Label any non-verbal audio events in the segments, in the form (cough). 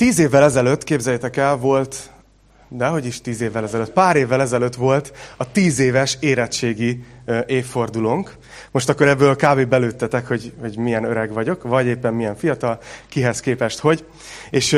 Tíz évvel ezelőtt, képzeljétek el, volt, de hogy is tíz évvel ezelőtt, pár évvel ezelőtt volt a tíz éves érettségi évfordulónk. Most akkor ebből kb. belőttetek, hogy, hogy milyen öreg vagyok, vagy éppen milyen fiatal, kihez képest hogy. És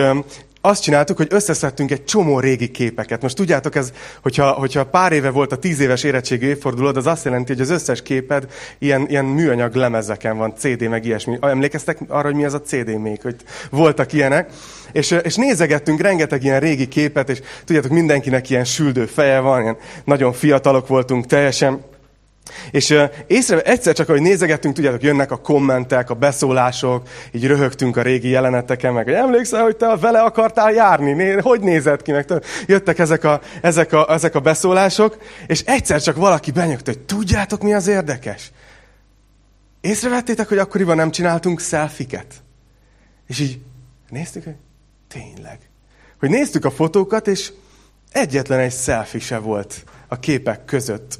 azt csináltuk, hogy összeszedtünk egy csomó régi képeket. Most tudjátok, ez, hogyha, hogyha pár éve volt a tíz éves érettségi évfordulód, az azt jelenti, hogy az összes képed ilyen, ilyen műanyag lemezeken van, CD meg ilyesmi. Emlékeztek arra, hogy mi az a CD még, hogy voltak ilyenek? És, és nézegettünk rengeteg ilyen régi képet, és tudjátok, mindenkinek ilyen süldő feje van, ilyen nagyon fiatalok voltunk teljesen. És észre, egyszer csak, ahogy nézegettünk, tudjátok, jönnek a kommentek, a beszólások, így röhögtünk a régi jeleneteken, meg hogy emlékszel, hogy te vele akartál járni, hogy nézett ki, meg jöttek ezek a, ezek, a, ezek a beszólások, és egyszer csak valaki benyögte, hogy tudjátok, mi az érdekes? Észrevettétek, hogy akkoriban nem csináltunk szelfiket? És így néztük, hogy tényleg. Hogy néztük a fotókat, és egyetlen egy szelfi se volt a képek között.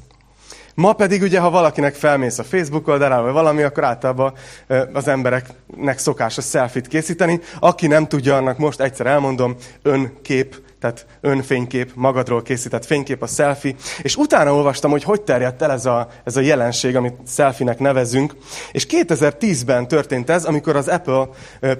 Ma pedig ugye, ha valakinek felmész a Facebook oldalára, vagy valami, akkor általában az embereknek szokás a selfit készíteni. Aki nem tudja, annak most egyszer elmondom, önkép tehát önfénykép, magadról készített fénykép, a selfie, és utána olvastam, hogy hogy terjedt el ez a, ez a jelenség, amit selfie-nek nevezünk, és 2010-ben történt ez, amikor az Apple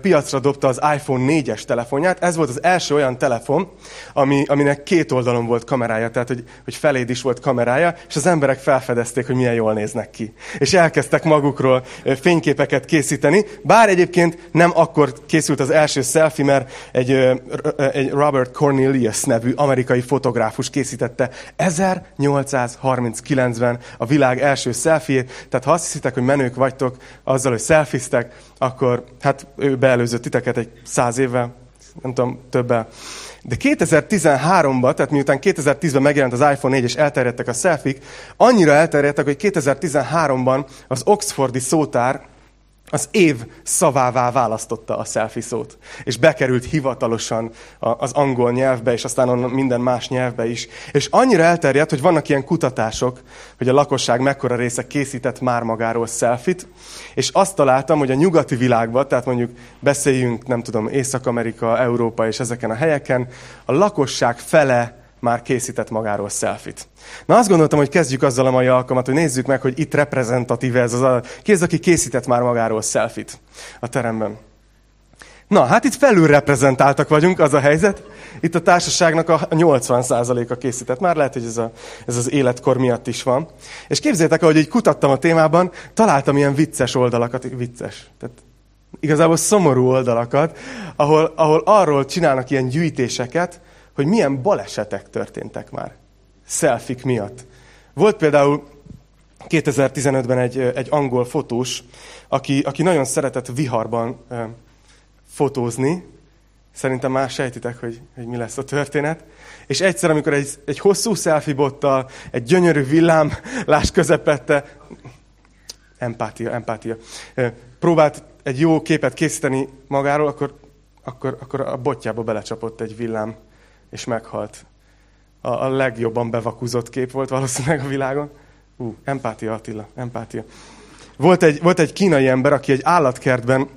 piacra dobta az iPhone 4-es telefonját, ez volt az első olyan telefon, ami, aminek két oldalon volt kamerája, tehát hogy, hogy feléd is volt kamerája, és az emberek felfedezték, hogy milyen jól néznek ki. És elkezdtek magukról fényképeket készíteni, bár egyébként nem akkor készült az első selfie, mert egy, egy Robert Cornelius Elias nevű amerikai fotográfus készítette 1839-ben a világ első szelfiét. Tehát ha azt hiszitek, hogy menők vagytok azzal, hogy szelfiztek, akkor hát ő beelőzött titeket egy száz évvel, nem tudom, többel. De 2013-ban, tehát miután 2010-ben megjelent az iPhone 4 és elterjedtek a selfik, annyira elterjedtek, hogy 2013-ban az Oxfordi szótár az év szavává választotta a selfie szót. És bekerült hivatalosan az angol nyelvbe, és aztán minden más nyelvbe is. És annyira elterjedt, hogy vannak ilyen kutatások, hogy a lakosság mekkora része készített már magáról selfit, és azt találtam, hogy a nyugati világban, tehát mondjuk beszéljünk, nem tudom, Észak-Amerika, Európa és ezeken a helyeken, a lakosság fele már készített magáról szelfit. Na azt gondoltam, hogy kezdjük azzal a mai alkalmat, hogy nézzük meg, hogy itt reprezentatív ez az a... Ki az, aki készített már magáról szelfit a teremben? Na, hát itt felül reprezentáltak vagyunk, az a helyzet. Itt a társaságnak a 80%-a készített. Már lehet, hogy ez, a, ez az életkor miatt is van. És képzétek, ahogy így kutattam a témában, találtam ilyen vicces oldalakat, vicces, tehát igazából szomorú oldalakat, ahol, ahol arról csinálnak ilyen gyűjtéseket, hogy milyen balesetek történtek már szelfik miatt. Volt például 2015-ben egy, egy angol fotós, aki, aki nagyon szeretett viharban e, fotózni. Szerintem már sejtitek, hogy, hogy mi lesz a történet. És egyszer, amikor egy, egy hosszú selfie bottal, egy gyönyörű villámlás (laughs) közepette, empátia, empátia, e, próbált egy jó képet készíteni magáról, akkor, akkor, akkor a botjába belecsapott egy villám és meghalt. A, a legjobban bevakuzott kép volt valószínűleg a világon. Ú, empátia Attila, empátia. Volt egy, volt egy kínai ember, aki egy állatkertben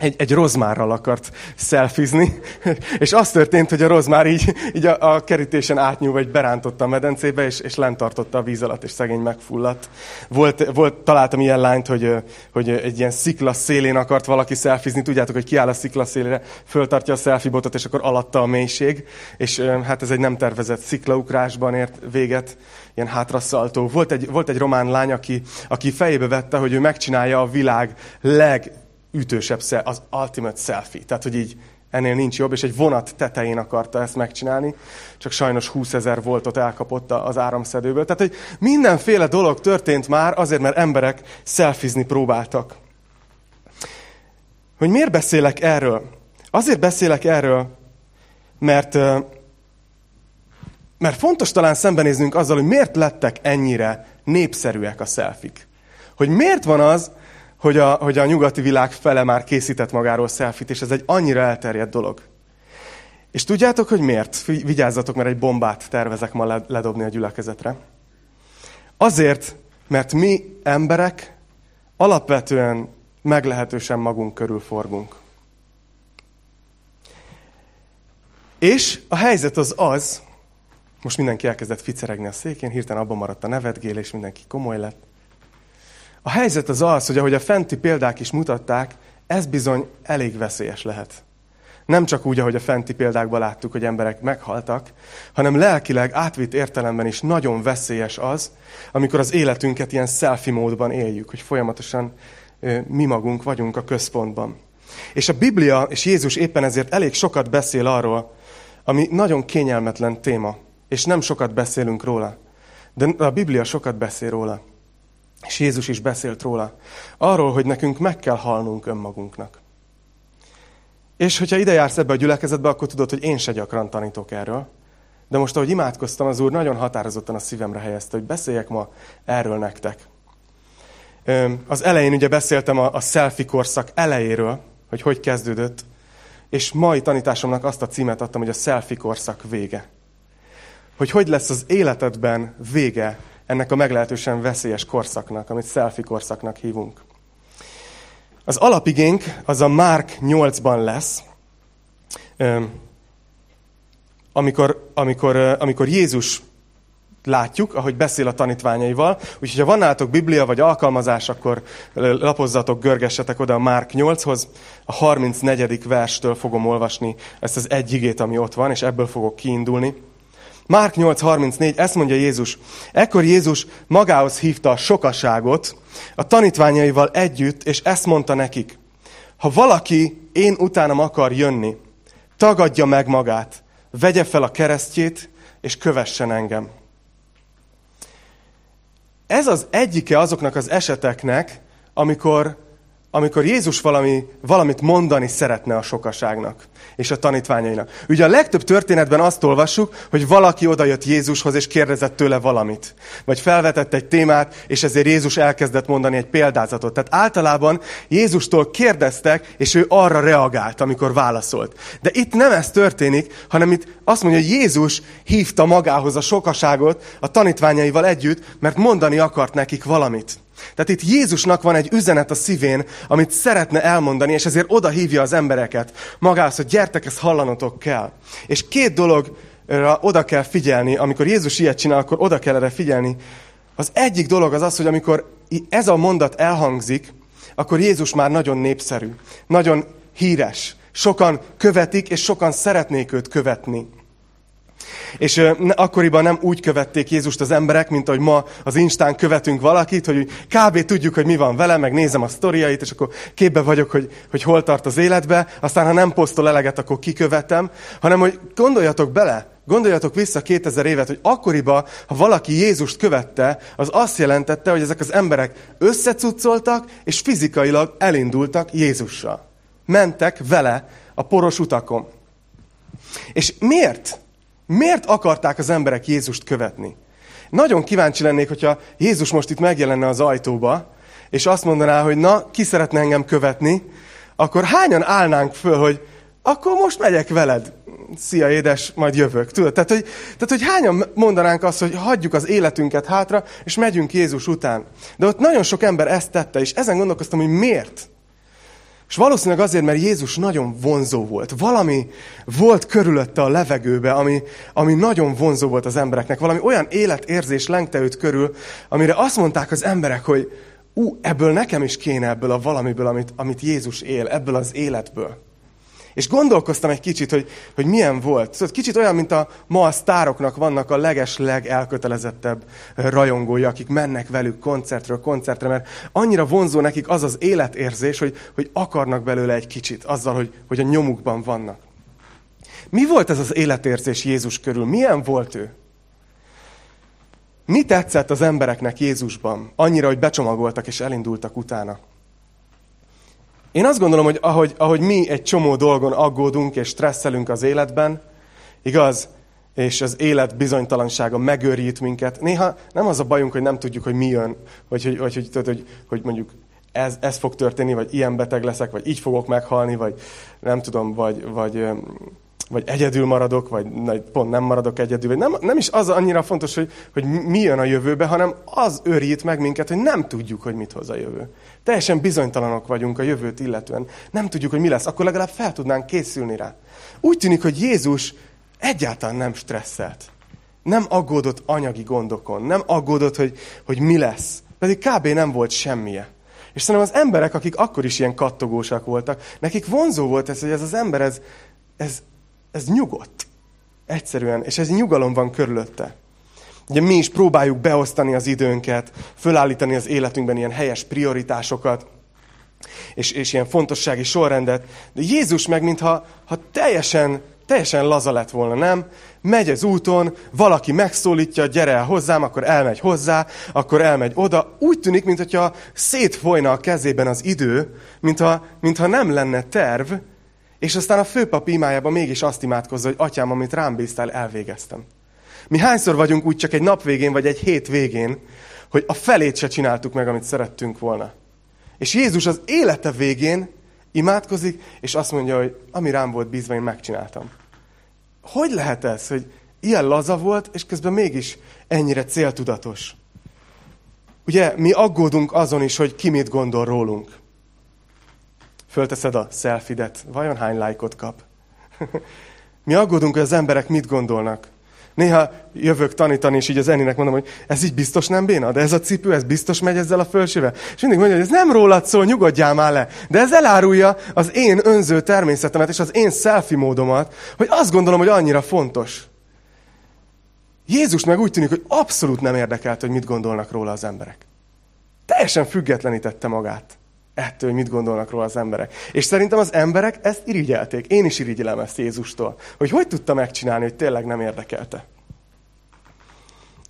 egy, egy rozmárral akart szelfizni, (laughs) és az történt, hogy a rozmár így, így a, a kerítésen átnyúl, vagy berántotta a medencébe, és, és lent tartotta a víz alatt, és szegény megfulladt. Volt, volt, találtam ilyen lányt, hogy, hogy egy ilyen szikla szélén akart valaki szelfizni, tudjátok, hogy kiáll a szikla szélére, föltartja a szelfibotot, és akkor alatta a mélység, és hát ez egy nem tervezett sziklaukrásban ért véget, ilyen hátraszaltó. Volt egy, volt egy román lány, aki, aki fejébe vette, hogy ő megcsinálja a világ leg ütősebb, az ultimate selfie. Tehát, hogy így ennél nincs jobb, és egy vonat tetején akarta ezt megcsinálni, csak sajnos 20 ezer voltot elkapott az áramszedőből. Tehát, hogy mindenféle dolog történt már azért, mert emberek szelfizni próbáltak. Hogy miért beszélek erről? Azért beszélek erről, mert, mert fontos talán szembenéznünk azzal, hogy miért lettek ennyire népszerűek a szelfik. Hogy miért van az, hogy a, hogy a nyugati világ fele már készített magáról szelfit, és ez egy annyira elterjedt dolog. És tudjátok, hogy miért? Vigyázzatok, mert egy bombát tervezek ma ledobni a gyülekezetre. Azért, mert mi emberek alapvetően meglehetősen magunk körül forgunk. És a helyzet az az, most mindenki elkezdett ficeregni a székén, hirtelen abban maradt a nevetgélés, mindenki komoly lett. A helyzet az az, hogy ahogy a fenti példák is mutatták, ez bizony elég veszélyes lehet. Nem csak úgy, ahogy a fenti példákban láttuk, hogy emberek meghaltak, hanem lelkileg átvitt értelemben is nagyon veszélyes az, amikor az életünket ilyen selfie módban éljük, hogy folyamatosan mi magunk vagyunk a központban. És a Biblia és Jézus éppen ezért elég sokat beszél arról, ami nagyon kényelmetlen téma, és nem sokat beszélünk róla. De a Biblia sokat beszél róla. És Jézus is beszélt róla. Arról, hogy nekünk meg kell halnunk önmagunknak. És hogyha ide jársz ebbe a gyülekezetbe, akkor tudod, hogy én se gyakran tanítok erről. De most, ahogy imádkoztam, az Úr nagyon határozottan a szívemre helyezte, hogy beszéljek ma erről nektek. Az elején ugye beszéltem a, a selfie korszak elejéről, hogy hogy kezdődött, és mai tanításomnak azt a címet adtam, hogy a selfie korszak vége. Hogy hogy lesz az életedben vége ennek a meglehetősen veszélyes korszaknak, amit selfie korszaknak hívunk. Az alapigénk az a Márk 8-ban lesz, amikor, amikor, amikor Jézus látjuk, ahogy beszél a tanítványaival. Úgyhogy ha van nálatok Biblia vagy alkalmazás, akkor lapozzatok, görgessetek oda a Márk 8-hoz. A 34. verstől fogom olvasni ezt az egy igét, ami ott van, és ebből fogok kiindulni. Márk 8.34, ezt mondja Jézus. Ekkor Jézus magához hívta a sokaságot, a tanítványaival együtt, és ezt mondta nekik. Ha valaki én utánam akar jönni, tagadja meg magát, vegye fel a keresztjét, és kövessen engem. Ez az egyike azoknak az eseteknek, amikor amikor Jézus valami, valamit mondani szeretne a sokaságnak és a tanítványainak. Ugye a legtöbb történetben azt olvassuk, hogy valaki odajött Jézushoz és kérdezett tőle valamit. Vagy felvetett egy témát, és ezért Jézus elkezdett mondani egy példázatot. Tehát általában Jézustól kérdeztek, és ő arra reagált, amikor válaszolt. De itt nem ez történik, hanem itt azt mondja, hogy Jézus hívta magához a sokaságot a tanítványaival együtt, mert mondani akart nekik valamit. Tehát itt Jézusnak van egy üzenet a szívén, amit szeretne elmondani, és ezért oda hívja az embereket magához, hogy gyertek, ezt hallanotok kell. És két dologra oda kell figyelni, amikor Jézus ilyet csinál, akkor oda kell erre figyelni. Az egyik dolog az az, hogy amikor ez a mondat elhangzik, akkor Jézus már nagyon népszerű, nagyon híres. Sokan követik, és sokan szeretnék őt követni. És akkoriban nem úgy követték Jézust az emberek, mint ahogy ma az Instán követünk valakit, hogy kb. tudjuk, hogy mi van vele, meg nézem a sztoriait, és akkor képbe vagyok, hogy, hogy hol tart az életbe, aztán ha nem posztol eleget, akkor kikövetem, hanem hogy gondoljatok bele, Gondoljatok vissza 2000 évet, hogy akkoriban, ha valaki Jézust követte, az azt jelentette, hogy ezek az emberek összecuccoltak, és fizikailag elindultak Jézussal. Mentek vele a poros utakon. És miért? Miért akarták az emberek Jézust követni? Nagyon kíváncsi lennék, hogyha Jézus most itt megjelenne az ajtóba, és azt mondaná, hogy na, ki szeretne engem követni, akkor hányan állnánk föl, hogy akkor most megyek veled. Szia, édes, majd jövök. Tudod? Tehát hogy, tehát, hogy hányan mondanánk azt, hogy hagyjuk az életünket hátra, és megyünk Jézus után. De ott nagyon sok ember ezt tette, és ezen gondolkoztam, hogy miért. És valószínűleg azért, mert Jézus nagyon vonzó volt. Valami volt körülötte a levegőbe, ami, ami nagyon vonzó volt az embereknek. Valami olyan életérzés lengte őt körül, amire azt mondták az emberek, hogy ú, ebből nekem is kéne ebből a valamiből, amit, amit Jézus él, ebből az életből. És gondolkoztam egy kicsit, hogy, hogy milyen volt. Szóval kicsit olyan, mint a ma a sztároknak vannak a leges-leg elkötelezettebb rajongói, akik mennek velük koncertről koncertre, mert annyira vonzó nekik az az életérzés, hogy, hogy akarnak belőle egy kicsit, azzal, hogy, hogy a nyomukban vannak. Mi volt ez az életérzés Jézus körül? Milyen volt ő? Mi tetszett az embereknek Jézusban? Annyira, hogy becsomagoltak és elindultak utána. Én azt gondolom, hogy ahogy, ahogy mi egy csomó dolgon aggódunk és stresszelünk az életben, igaz, és az élet bizonytalansága megőrít minket, néha nem az a bajunk, hogy nem tudjuk, hogy mi jön, vagy hogy, vagy, hogy, hogy, hogy mondjuk ez, ez fog történni, vagy ilyen beteg leszek, vagy így fogok meghalni, vagy nem tudom, vagy, vagy, vagy egyedül maradok, vagy pont nem maradok egyedül. Vagy nem, nem is az annyira fontos, hogy, hogy mi jön a jövőbe, hanem az őrít meg minket, hogy nem tudjuk, hogy mit hoz a jövő. Teljesen bizonytalanok vagyunk a jövőt illetően. Nem tudjuk, hogy mi lesz. Akkor legalább fel tudnánk készülni rá. Úgy tűnik, hogy Jézus egyáltalán nem stresszelt. Nem aggódott anyagi gondokon, nem aggódott, hogy, hogy mi lesz. Pedig kb. nem volt semmije. És szerintem az emberek, akik akkor is ilyen kattogósak voltak, nekik vonzó volt ez, hogy ez az ember, ez, ez, ez nyugodt. Egyszerűen. És ez nyugalom van körülötte. Ugye mi is próbáljuk beosztani az időnket, fölállítani az életünkben ilyen helyes prioritásokat, és, és ilyen fontossági sorrendet. De Jézus meg, mintha ha teljesen, teljesen laza lett volna, nem? Megy az úton, valaki megszólítja, gyere el hozzám, akkor elmegy hozzá, akkor elmegy oda. Úgy tűnik, mintha szétfolyna a kezében az idő, mintha, mintha nem lenne terv, és aztán a főpap imájában mégis azt imádkozza, hogy atyám, amit rám bíztál, elvégeztem. Mi hányszor vagyunk úgy csak egy nap végén, vagy egy hét végén, hogy a felét se csináltuk meg, amit szerettünk volna. És Jézus az élete végén imádkozik, és azt mondja, hogy ami rám volt bízva, én megcsináltam. Hogy lehet ez, hogy ilyen laza volt, és közben mégis ennyire céltudatos? Ugye, mi aggódunk azon is, hogy ki mit gondol rólunk. Fölteszed a selfidet, vajon hány lájkot kap? (laughs) mi aggódunk, hogy az emberek mit gondolnak. Néha jövök tanítani, és így az Eninek mondom, hogy ez így biztos nem béna, de ez a cipő, ez biztos megy ezzel a fölsével. És mindig mondja, hogy ez nem rólad szól, nyugodjál már le. De ez elárulja az én önző természetemet és az én selfie módomat, hogy azt gondolom, hogy annyira fontos. Jézus meg úgy tűnik, hogy abszolút nem érdekelt, hogy mit gondolnak róla az emberek. Teljesen függetlenítette magát ettől, hogy mit gondolnak róla az emberek. És szerintem az emberek ezt irigyelték. Én is irigyelem ezt Jézustól. Hogy hogy tudta megcsinálni, hogy tényleg nem érdekelte.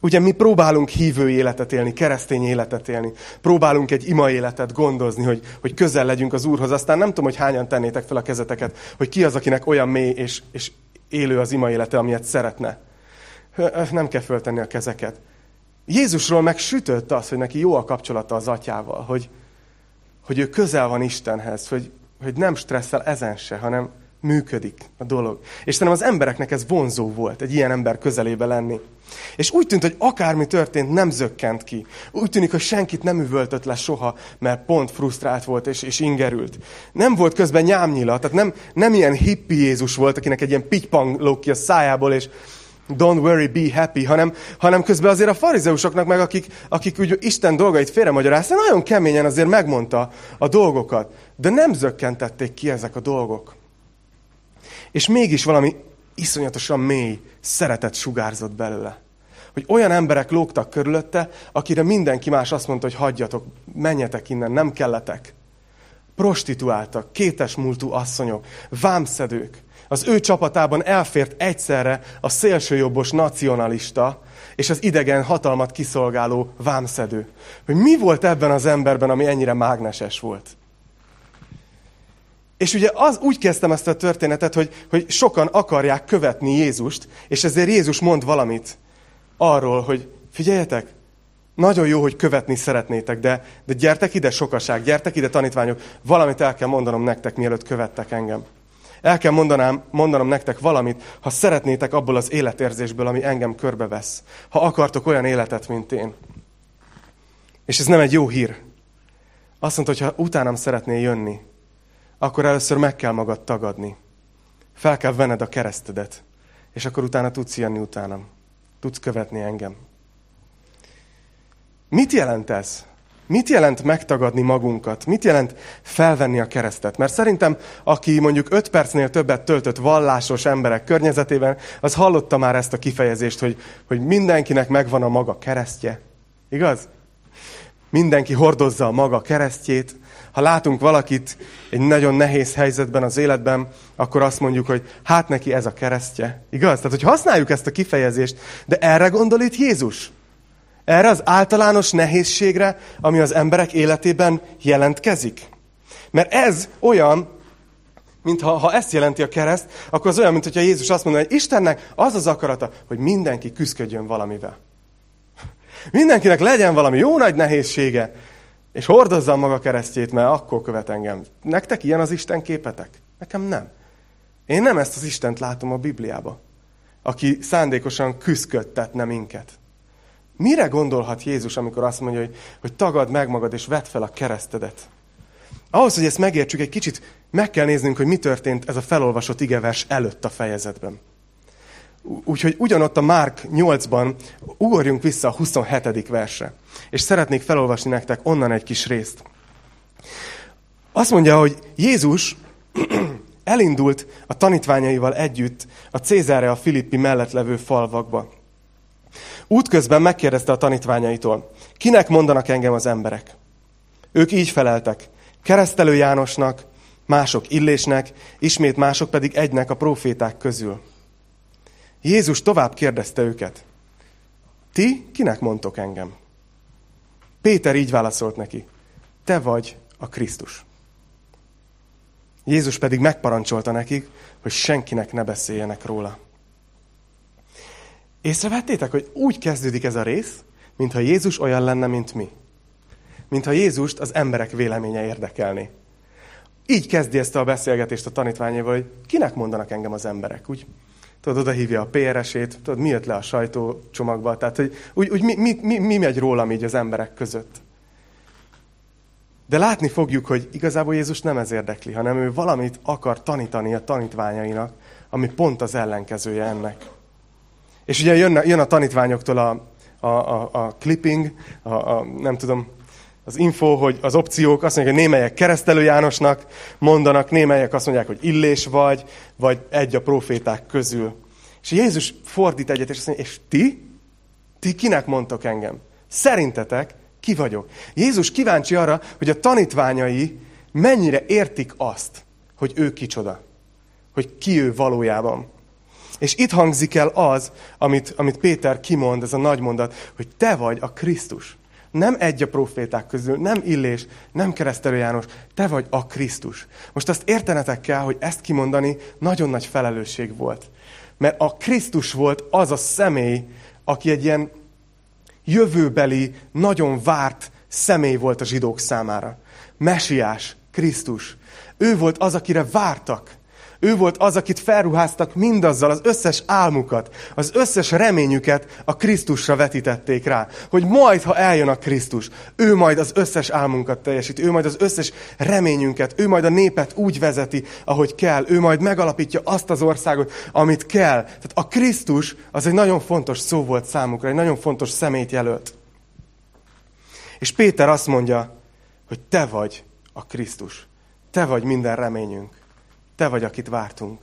Ugye mi próbálunk hívő életet élni, keresztény életet élni. Próbálunk egy ima életet gondozni, hogy, hogy közel legyünk az Úrhoz. Aztán nem tudom, hogy hányan tennétek fel a kezeteket, hogy ki az, akinek olyan mély és, és élő az ima élete, amilyet szeretne. Nem kell föltenni a kezeket. Jézusról meg sütött az, hogy neki jó a kapcsolata az atyával, hogy, hogy ő közel van Istenhez, hogy, hogy nem stresszel ezen se, hanem működik a dolog. És szerintem az embereknek ez vonzó volt, egy ilyen ember közelébe lenni. És úgy tűnt, hogy akármi történt, nem zökkent ki. Úgy tűnik, hogy senkit nem üvöltött le soha, mert pont frusztrált volt és, és ingerült. Nem volt közben nyámnyila, tehát nem, nem ilyen hippi Jézus volt, akinek egy ilyen pitypang lóg ki a szájából, és don't worry, be happy, hanem, hanem közben azért a farizeusoknak meg, akik, akik úgy Isten dolgait félremagyarázták, nagyon keményen azért megmondta a dolgokat, de nem zökkentették ki ezek a dolgok. És mégis valami iszonyatosan mély szeretet sugárzott belőle. Hogy olyan emberek lógtak körülötte, akire mindenki más azt mondta, hogy hagyjatok, menjetek innen, nem kelletek. Prostituáltak, kétesmúltú asszonyok, vámszedők, az ő csapatában elfért egyszerre a szélsőjobbos nacionalista és az idegen hatalmat kiszolgáló vámszedő. Hogy mi volt ebben az emberben, ami ennyire mágneses volt? És ugye az, úgy kezdtem ezt a történetet, hogy, hogy sokan akarják követni Jézust, és ezért Jézus mond valamit arról, hogy figyeljetek, nagyon jó, hogy követni szeretnétek, de, de gyertek ide sokaság, gyertek ide tanítványok, valamit el kell mondanom nektek, mielőtt követtek engem. El kell mondanám, mondanom nektek valamit, ha szeretnétek abból az életérzésből, ami engem körbevesz. Ha akartok olyan életet, mint én. És ez nem egy jó hír. Azt mondta, hogy ha utánam szeretnél jönni, akkor először meg kell magad tagadni. Fel kell venned a keresztedet, és akkor utána tudsz jönni utánam. Tudsz követni engem. Mit jelent ez? Mit jelent megtagadni magunkat? Mit jelent felvenni a keresztet? Mert szerintem, aki mondjuk öt percnél többet töltött vallásos emberek környezetében, az hallotta már ezt a kifejezést, hogy, hogy mindenkinek megvan a maga keresztje. Igaz? Mindenki hordozza a maga keresztjét. Ha látunk valakit egy nagyon nehéz helyzetben az életben, akkor azt mondjuk, hogy hát neki ez a keresztje. Igaz? Tehát, hogy használjuk ezt a kifejezést, de erre gondol itt Jézus? Erre az általános nehézségre, ami az emberek életében jelentkezik. Mert ez olyan, mintha ha ezt jelenti a kereszt, akkor az olyan, mintha Jézus azt mondaná, hogy Istennek az az akarata, hogy mindenki küzdködjön valamivel. Mindenkinek legyen valami jó nagy nehézsége, és hordozza maga keresztjét, mert akkor követ engem. Nektek ilyen az Isten képetek? Nekem nem. Én nem ezt az Istent látom a Bibliába, aki szándékosan küzdködtetne minket. Mire gondolhat Jézus, amikor azt mondja, hogy, hogy tagad meg magad és vedd fel a keresztedet? Ahhoz, hogy ezt megértsük, egy kicsit meg kell néznünk, hogy mi történt ez a felolvasott igevers előtt a fejezetben. Úgyhogy ugyanott a Márk 8-ban ugorjunk vissza a 27. versre. És szeretnék felolvasni nektek onnan egy kis részt. Azt mondja, hogy Jézus (clears throat) elindult a tanítványaival együtt a Cézáre a Filippi mellett levő falvakba. Útközben megkérdezte a tanítványaitól, kinek mondanak engem az emberek? Ők így feleltek, keresztelő Jánosnak, mások Illésnek, ismét mások pedig egynek a proféták közül. Jézus tovább kérdezte őket, ti kinek mondtok engem? Péter így válaszolt neki, te vagy a Krisztus. Jézus pedig megparancsolta nekik, hogy senkinek ne beszéljenek róla. Észrevettétek, hogy úgy kezdődik ez a rész, mintha Jézus olyan lenne, mint mi. Mintha Jézust az emberek véleménye érdekelni. Így kezdi ezt a beszélgetést a tanítványával, hogy kinek mondanak engem az emberek. Úgy, tudod, oda hívja a PRS-ét, tudod, mi jött le a sajtócsomagba, tehát hogy úgy, úgy mi, mi, mi, mi megy rólam így az emberek között. De látni fogjuk, hogy igazából Jézus nem ez érdekli, hanem ő valamit akar tanítani a tanítványainak, ami pont az ellenkezője ennek. És ugye jön, jön a tanítványoktól a, a, a, a clipping, a, a, nem tudom, az info, hogy az opciók azt mondják, hogy némelyek keresztelő Jánosnak mondanak, némelyek azt mondják, hogy illés vagy, vagy egy a proféták közül. És Jézus fordít egyet, és azt mondja, és ti? Ti kinek mondtok engem? Szerintetek ki vagyok? Jézus kíváncsi arra, hogy a tanítványai mennyire értik azt, hogy ő kicsoda. Hogy ki ő valójában. És itt hangzik el az, amit, amit Péter kimond, ez a nagy mondat, hogy te vagy a Krisztus. Nem egy a proféták közül, nem Illés, nem keresztelő János, te vagy a Krisztus. Most azt értenetek kell, hogy ezt kimondani nagyon nagy felelősség volt. Mert a Krisztus volt az a személy, aki egy ilyen jövőbeli, nagyon várt személy volt a zsidók számára. Mesiás, Krisztus. Ő volt az, akire vártak. Ő volt az, akit felruháztak mindazzal, az összes álmukat, az összes reményüket a Krisztusra vetítették rá. Hogy majd, ha eljön a Krisztus, ő majd az összes álmunkat teljesíti, ő majd az összes reményünket, ő majd a népet úgy vezeti, ahogy kell, ő majd megalapítja azt az országot, amit kell. Tehát a Krisztus az egy nagyon fontos szó volt számukra, egy nagyon fontos szemét jelölt. És Péter azt mondja, hogy te vagy a Krisztus. Te vagy minden reményünk. Te vagy, akit vártunk.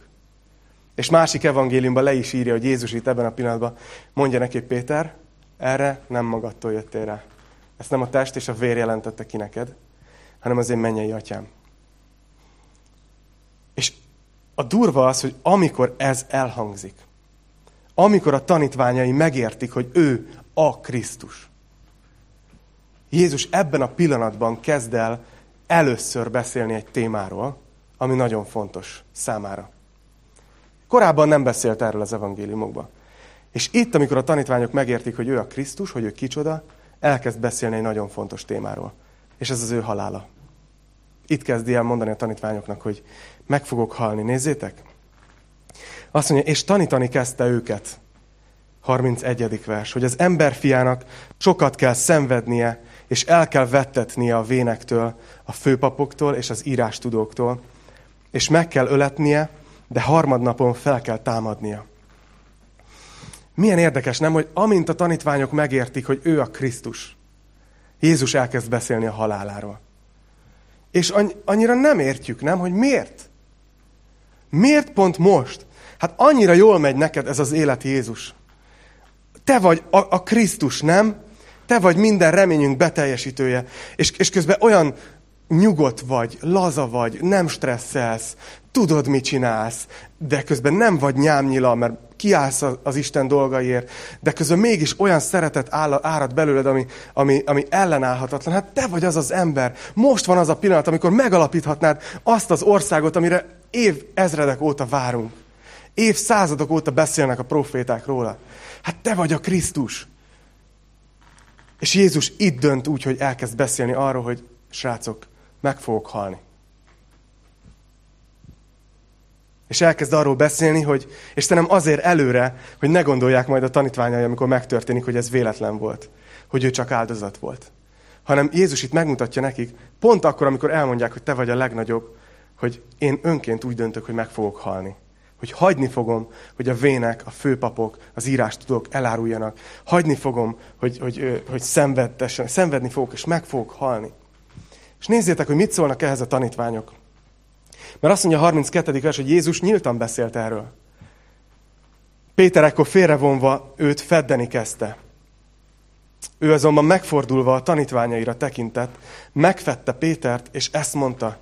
És másik evangéliumban le is írja, hogy Jézus itt ebben a pillanatban mondja neki, Péter, erre nem magadtól jöttél rá. Ezt nem a test és a vér jelentette ki neked, hanem az én mennyei atyám. És a durva az, hogy amikor ez elhangzik, amikor a tanítványai megértik, hogy ő a Krisztus, Jézus ebben a pillanatban kezd el először beszélni egy témáról, ami nagyon fontos számára. Korábban nem beszélt erről az evangéliumokban. És itt, amikor a tanítványok megértik, hogy ő a Krisztus, hogy ő kicsoda, elkezd beszélni egy nagyon fontos témáról. És ez az ő halála. Itt kezdi el mondani a tanítványoknak, hogy meg fogok halni. Nézzétek! Azt mondja, és tanítani kezdte őket. 31. vers, hogy az emberfiának sokat kell szenvednie, és el kell vettetnie a vénektől, a főpapoktól és az írástudóktól, és meg kell öletnie, de harmadnapon fel kell támadnia. Milyen érdekes, nem, hogy amint a tanítványok megértik, hogy ő a Krisztus, Jézus elkezd beszélni a haláláról. És annyira nem értjük, nem, hogy miért? Miért pont most? Hát annyira jól megy neked ez az élet Jézus. Te vagy a, a Krisztus, nem? Te vagy minden reményünk beteljesítője. És, és közben olyan nyugodt vagy, laza vagy, nem stresszelsz, tudod, mit csinálsz, de közben nem vagy nyámnyila, mert kiállsz az Isten dolgaiért, de közben mégis olyan szeretet árad belőled, ami, ami, ami ellenállhatatlan. Hát te vagy az az ember. Most van az a pillanat, amikor megalapíthatnád azt az országot, amire év ezredek óta várunk. Évszázadok óta beszélnek a proféták róla. Hát te vagy a Krisztus. És Jézus itt dönt úgy, hogy elkezd beszélni arról, hogy srácok, meg fogok halni. És elkezd arról beszélni, hogy, és te nem azért előre, hogy ne gondolják majd a tanítványai, amikor megtörténik, hogy ez véletlen volt, hogy ő csak áldozat volt. Hanem Jézus itt megmutatja nekik, pont akkor, amikor elmondják, hogy te vagy a legnagyobb, hogy én önként úgy döntök, hogy meg fogok halni. hogy hagyni fogom, hogy a vének, a főpapok, az írástudók eláruljanak. Hagyni fogom, hogy, hogy, hogy szenvedni fogok, és meg fogok halni. És nézzétek, hogy mit szólnak ehhez a tanítványok. Mert azt mondja a 32. vers, hogy Jézus nyíltan beszélt erről. Péter ekkor félrevonva őt feddeni kezdte. Ő azonban megfordulva a tanítványaira tekintett, megfette Pétert, és ezt mondta,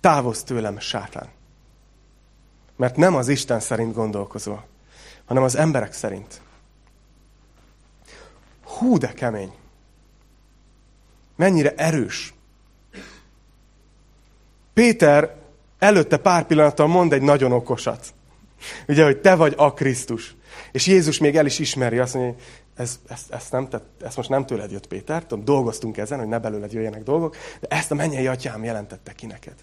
távozz tőlem, sátán. Mert nem az Isten szerint gondolkozol, hanem az emberek szerint. Hú, de kemény. Mennyire erős. Péter előtte pár pillanattal mond egy nagyon okosat. Ugye, hogy te vagy a Krisztus. És Jézus még el is ismeri, azt mondja, hogy ez, ezt, ezt, nem, tehát ezt most nem tőled jött Péter, tudom, dolgoztunk ezen, hogy ne belőled jöjjenek dolgok, de ezt a mennyei atyám jelentette ki neked.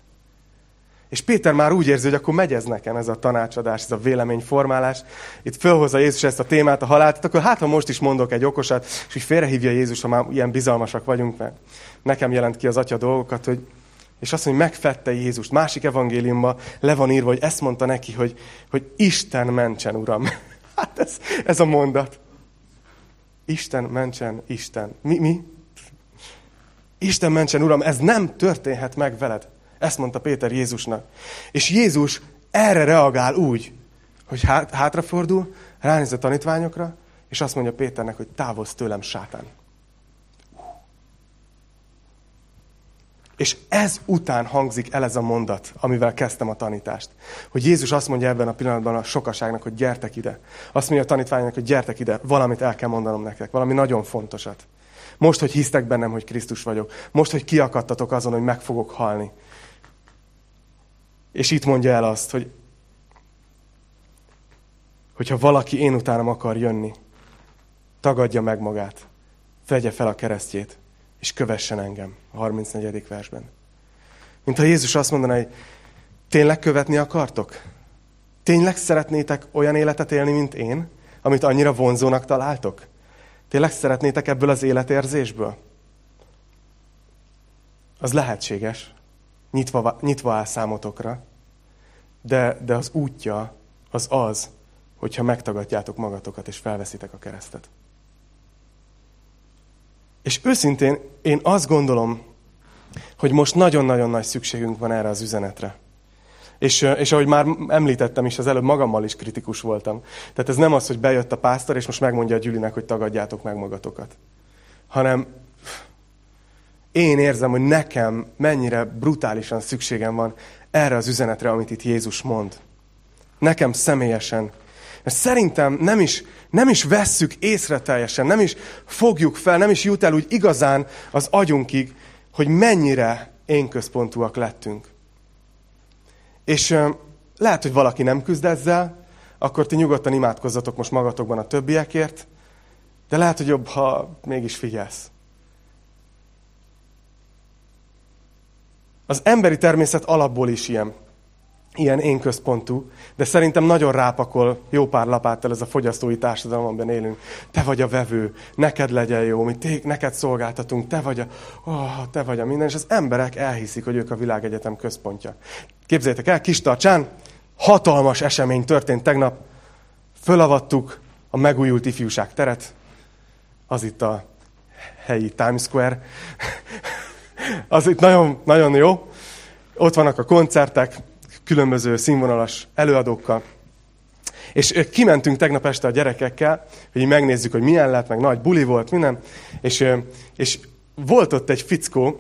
És Péter már úgy érzi, hogy akkor megy ez nekem, ez a tanácsadás, ez a véleményformálás. Itt fölhozza Jézus ezt a témát, a halált, akkor hát ha most is mondok egy okosat, és hogy félrehívja Jézus, ha már ilyen bizalmasak vagyunk, mert nekem jelent ki az atya dolgokat, hogy és azt mondja, hogy megfette Jézust. Másik evangéliumban le van írva, hogy ezt mondta neki, hogy, hogy Isten mentsen, Uram. (laughs) Hát ez, ez a mondat. Isten mentsen, Isten. Mi? mi? Isten mentsen, Uram, ez nem történhet meg veled. Ezt mondta Péter Jézusnak. És Jézus erre reagál úgy, hogy hát, hátrafordul, ránéz a tanítványokra, és azt mondja Péternek, hogy távozz tőlem, sátán. És ez után hangzik el ez a mondat, amivel kezdtem a tanítást. Hogy Jézus azt mondja ebben a pillanatban a sokaságnak, hogy gyertek ide. Azt mondja a tanítványnak, hogy gyertek ide, valamit el kell mondanom nektek, valami nagyon fontosat. Most, hogy hisztek bennem, hogy Krisztus vagyok. Most, hogy kiakadtatok azon, hogy meg fogok halni. És itt mondja el azt, hogy hogyha valaki én utánam akar jönni, tagadja meg magát, vegye fel a keresztjét, és kövessen engem. A 34. versben. Mint ha Jézus azt mondaná, hogy tényleg követni akartok? Tényleg szeretnétek olyan életet élni, mint én, amit annyira vonzónak találtok? Tényleg szeretnétek ebből az életérzésből? Az lehetséges, nyitva, nyitva áll számotokra, de, de az útja az az, hogyha megtagadjátok magatokat és felveszitek a keresztet. És őszintén én azt gondolom, hogy most nagyon-nagyon nagy szükségünk van erre az üzenetre. És, és ahogy már említettem is, az előbb magammal is kritikus voltam. Tehát ez nem az, hogy bejött a pásztor, és most megmondja a Gyülinek, hogy tagadjátok meg magatokat. Hanem én érzem, hogy nekem mennyire brutálisan szükségem van erre az üzenetre, amit itt Jézus mond. Nekem személyesen mert szerintem nem is, nem is vesszük észre teljesen, nem is fogjuk fel, nem is jut el úgy igazán az agyunkig, hogy mennyire én központúak lettünk. És lehet, hogy valaki nem küzd ezzel, akkor ti nyugodtan imádkozzatok most magatokban a többiekért, de lehet, hogy jobb, ha mégis figyelsz. Az emberi természet alapból is ilyen ilyen én központú, de szerintem nagyon rápakol jó pár lapáttal ez a fogyasztói társadalom, amiben élünk. Te vagy a vevő, neked legyen jó, mi té- neked szolgáltatunk, te vagy a, oh, te vagy a minden, és az emberek elhiszik, hogy ők a világegyetem központja. Képzeljétek el, kis tartsán, hatalmas esemény történt tegnap, fölavattuk a megújult ifjúság teret, az itt a helyi Times Square, (laughs) az itt nagyon, nagyon jó, ott vannak a koncertek, különböző színvonalas előadókkal. És kimentünk tegnap este a gyerekekkel, hogy megnézzük, hogy milyen lett, meg nagy buli volt, minden. És, és volt ott egy fickó,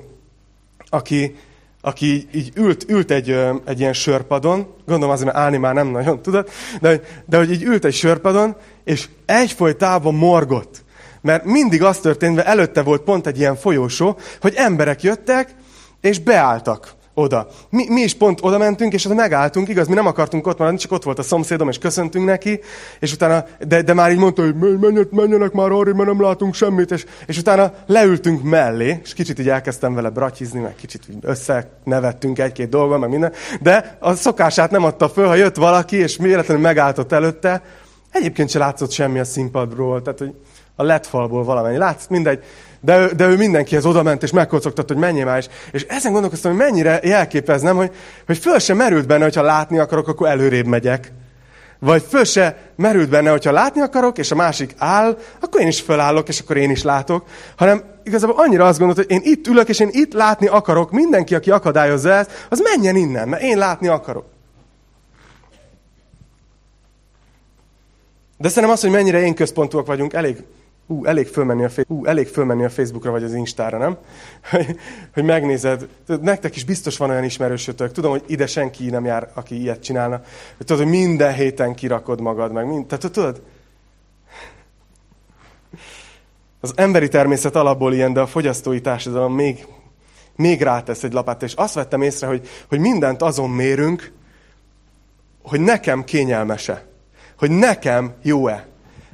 aki, aki így ült, ült egy, egy ilyen sörpadon, gondolom azért, mert állni már nem nagyon tudott, de, de hogy így ült egy sörpadon, és egyfolytában morgott. Mert mindig az történt, mert előtte volt pont egy ilyen folyósó, hogy emberek jöttek, és beálltak oda. Mi, mi is pont oda mentünk, és megálltunk, igaz, mi nem akartunk ott maradni, csak ott volt a szomszédom, és köszöntünk neki, és utána, de, de már így mondta, hogy menjenek, menjenek már arra, mert nem látunk semmit, és, és utána leültünk mellé, és kicsit így elkezdtem vele bratyizni, meg kicsit összenevettünk egy-két dolgon, meg minden, de a szokását nem adta föl, ha jött valaki, és véletlenül megálltott előtte, egyébként se látszott semmi a színpadról, tehát hogy a lett falból valamennyi. Látsz, mindegy. De ő, de ő mindenkihez oda ment, és megkocogtatt, hogy menjél már is. És ezen gondolkoztam, hogy mennyire jelképeznem, hogy, hogy föl sem merült benne, hogyha látni akarok, akkor előrébb megyek. Vagy föl se merült benne, hogyha látni akarok, és a másik áll, akkor én is fölállok, és akkor én is látok. Hanem igazából annyira azt gondolod, hogy én itt ülök, és én itt látni akarok. Mindenki, aki akadályozza ezt, az menjen innen, mert én látni akarok. De szerintem az, hogy mennyire én központúak vagyunk, elég, ú, elég, fölmenni a, ú, elég fölmenni a Facebookra vagy az Instára, nem? (laughs) Hogy, hogy megnézed, nektek is biztos van olyan ismerősötök, tudom, hogy ide senki nem jár, aki ilyet csinálna, hogy tudod, hogy minden héten kirakod magad meg, mind, tehát tudod, az emberi természet alapból ilyen, de a fogyasztói társadalom még, még rátesz egy lapát, és azt vettem észre, hogy, hogy mindent azon mérünk, hogy nekem kényelmese. Hogy nekem jó-e,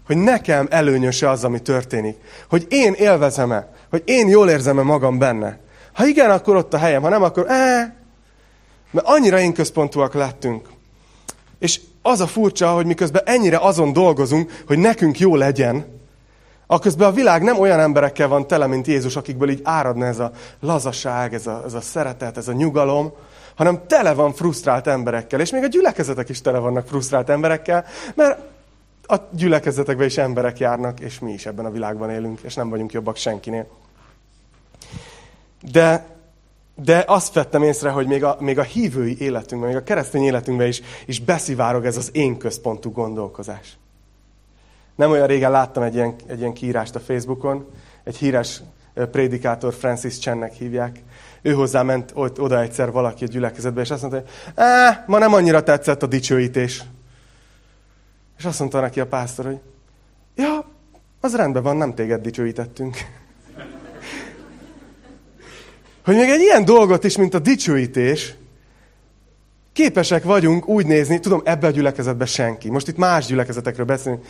hogy nekem előnyöse az, ami történik, hogy én élvezem-e, hogy én jól érzem-e magam benne. Ha igen, akkor ott a helyem, ha nem, akkor eh, mert annyira én központúak lettünk. És az a furcsa, hogy miközben ennyire azon dolgozunk, hogy nekünk jó legyen, aközben a világ nem olyan emberekkel van tele, mint Jézus, akikből így áradna ez a lazaság, ez a, ez a szeretet, ez a nyugalom, hanem tele van frusztrált emberekkel. És még a gyülekezetek is tele vannak frusztrált emberekkel, mert a gyülekezetekben is emberek járnak, és mi is ebben a világban élünk, és nem vagyunk jobbak senkinél. De, de azt vettem észre, hogy még a, még a hívői életünkben, még a keresztény életünkben is, is beszivárog ez az én központú gondolkozás. Nem olyan régen láttam egy ilyen, egy ilyen kiírást a Facebookon, egy híres prédikátor Francis Chennek hívják, ő hozzá ment oda egyszer valaki a gyülekezetbe, és azt mondta, hogy ma nem annyira tetszett a dicsőítés. És azt mondta neki a pásztor, hogy ja, az rendben van, nem téged dicsőítettünk. (laughs) hogy még egy ilyen dolgot is, mint a dicsőítés, képesek vagyunk úgy nézni, tudom, ebbe a gyülekezetbe senki. Most itt más gyülekezetekről beszélünk,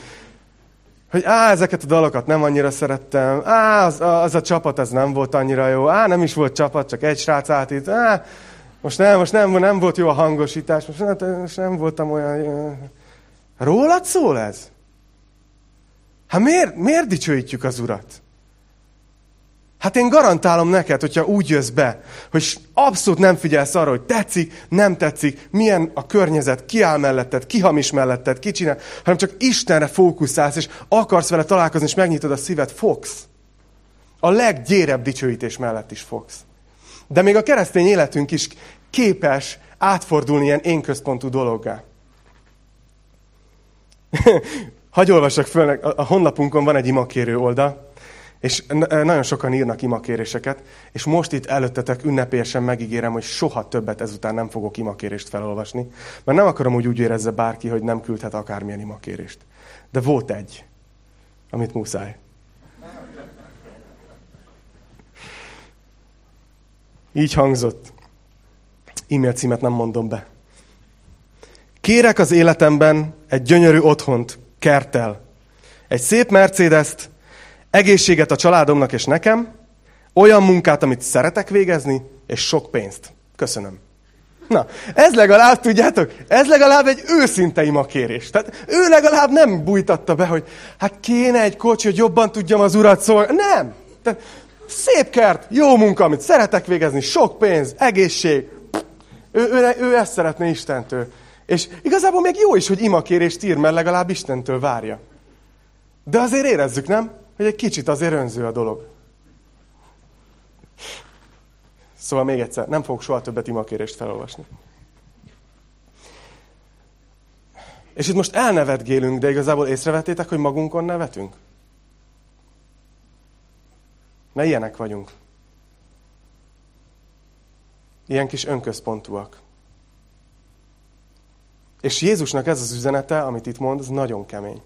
hogy á, ezeket a dalokat nem annyira szerettem, á, az, az a csapat, ez nem volt annyira jó, á, nem is volt csapat, csak egy srác állt itt, á, most nem, most nem, nem volt jó a hangosítás, most nem, most nem voltam olyan... Rólad szól ez? Hát miért, miért dicsőítjük az Urat? Hát én garantálom neked, hogyha úgy jössz be, hogy abszolút nem figyelsz arra, hogy tetszik, nem tetszik, milyen a környezet, ki áll melletted, ki hamis melletted, ki csinál, hanem csak Istenre fókuszálsz, és akarsz vele találkozni, és megnyitod a szíved, fogsz. A leggyérebb dicsőítés mellett is fogsz. De még a keresztény életünk is képes átfordulni ilyen én központú dologgá. (laughs) Hagy olvassak föl, a honlapunkon van egy imakérő oldal, és nagyon sokan írnak imakéréseket, és most itt előttetek ünnepélyesen megígérem, hogy soha többet ezután nem fogok imakérést felolvasni, mert nem akarom, hogy úgy érezze bárki, hogy nem küldhet akármilyen imakérést. De volt egy, amit muszáj. Így hangzott. E-mail címet nem mondom be. Kérek az életemben egy gyönyörű otthont, kertel, egy szép Mercedes-t, egészséget a családomnak és nekem, olyan munkát, amit szeretek végezni, és sok pénzt. Köszönöm. Na, ez legalább, tudjátok, ez legalább egy őszinte imakérés. Tehát ő legalább nem bújtatta be, hogy hát kéne egy kocsi, hogy jobban tudjam az urat szólni. Nem! Tehát szép kert, jó munka, amit szeretek végezni, sok pénz, egészség. Ő, ő, ő ezt szeretné Istentől. És igazából még jó is, hogy imakérést ír, mert legalább Istentől várja. De azért érezzük, nem? hogy egy kicsit azért önző a dolog. Szóval még egyszer, nem fogok soha többet imakérést felolvasni. És itt most elnevetgélünk, de igazából észrevettétek, hogy magunkon nevetünk? Ne ilyenek vagyunk. Ilyen kis önközpontúak. És Jézusnak ez az üzenete, amit itt mond, az nagyon kemény.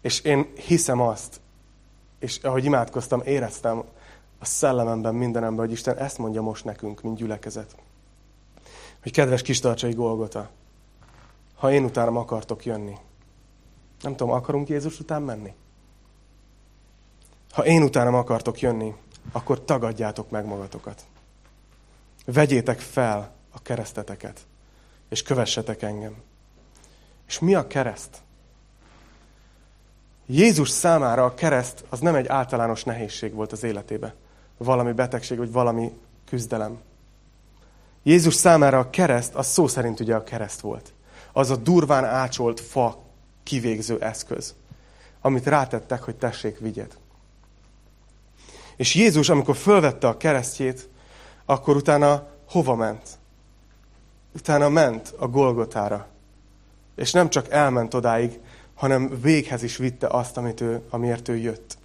És én hiszem azt, és ahogy imádkoztam, éreztem a szellememben, mindenemben, hogy Isten ezt mondja most nekünk, mint gyülekezet. Hogy kedves kis tartsai Golgota, ha én utánam akartok jönni, nem tudom, akarunk Jézus után menni? Ha én utánam akartok jönni, akkor tagadjátok meg magatokat. Vegyétek fel a kereszteteket, és kövessetek engem. És mi a kereszt? Jézus számára a kereszt az nem egy általános nehézség volt az életébe. Valami betegség, vagy valami küzdelem. Jézus számára a kereszt, az szó szerint ugye a kereszt volt. az a durván ácsolt fa kivégző eszköz, amit rátettek, hogy tessék, vigyed. És Jézus, amikor fölvette a keresztjét, akkor utána hova ment? Utána ment a Golgotára. És nem csak elment odáig, hanem véghez is vitte azt, amit ő, amiért ő jött.